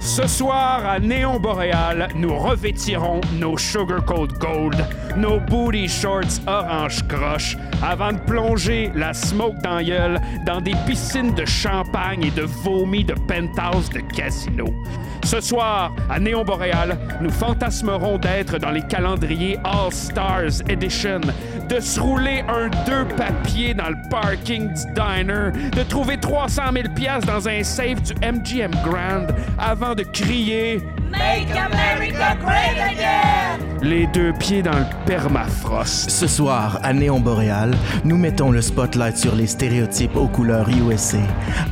Ce soir, à Néon Boréal, nous revêtirons nos Sugar Coat Gold, nos booty shorts orange croche, avant de plonger la smoke dans dans des piscines de champagne et de vomi de penthouse de casino. Ce soir, à Néon Boréal, nous fantasmerons d'être dans les calendriers All Stars Edition, de se rouler un deux papiers dans le parking du diner, de trouver 300 000 pièces dans un safe du MGM Grand avant de crier Make America Great Again! les deux pieds dans le permafrost. Ce soir, à Néon Boréal, nous mettons le spotlight sur les stéréotypes aux couleurs USA.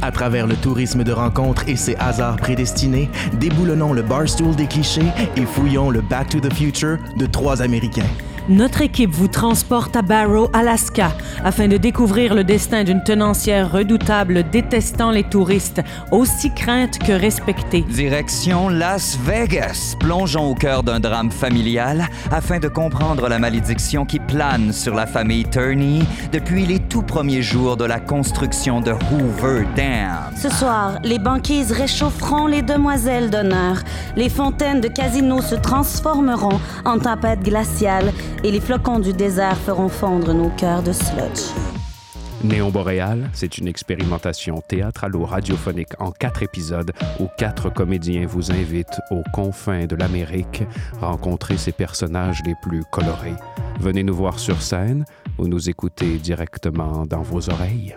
À travers le tourisme de rencontre et ses hasards prédestinés, déboulonnons le barstool des clichés et fouillons le Back to the Future de trois Américains. Notre équipe vous transporte à Barrow, Alaska, afin de découvrir le destin d'une tenancière redoutable détestant les touristes, aussi crainte que respectée. Direction Las Vegas. Plongeons au cœur d'un drame familial afin de comprendre la malédiction qui plane sur la famille Turney depuis les tout premiers jours de la construction de Hoover Dam. Ce soir, les banquises réchaufferont les demoiselles d'honneur. Les fontaines de casino se transformeront en tempêtes glaciales et les flocons du désert feront fondre nos cœurs de Néon Boréal, c'est une expérimentation théâtralo-radiophonique en quatre épisodes où quatre comédiens vous invitent aux confins de l'Amérique rencontrer ses personnages les plus colorés. Venez nous voir sur scène ou nous écouter directement dans vos oreilles.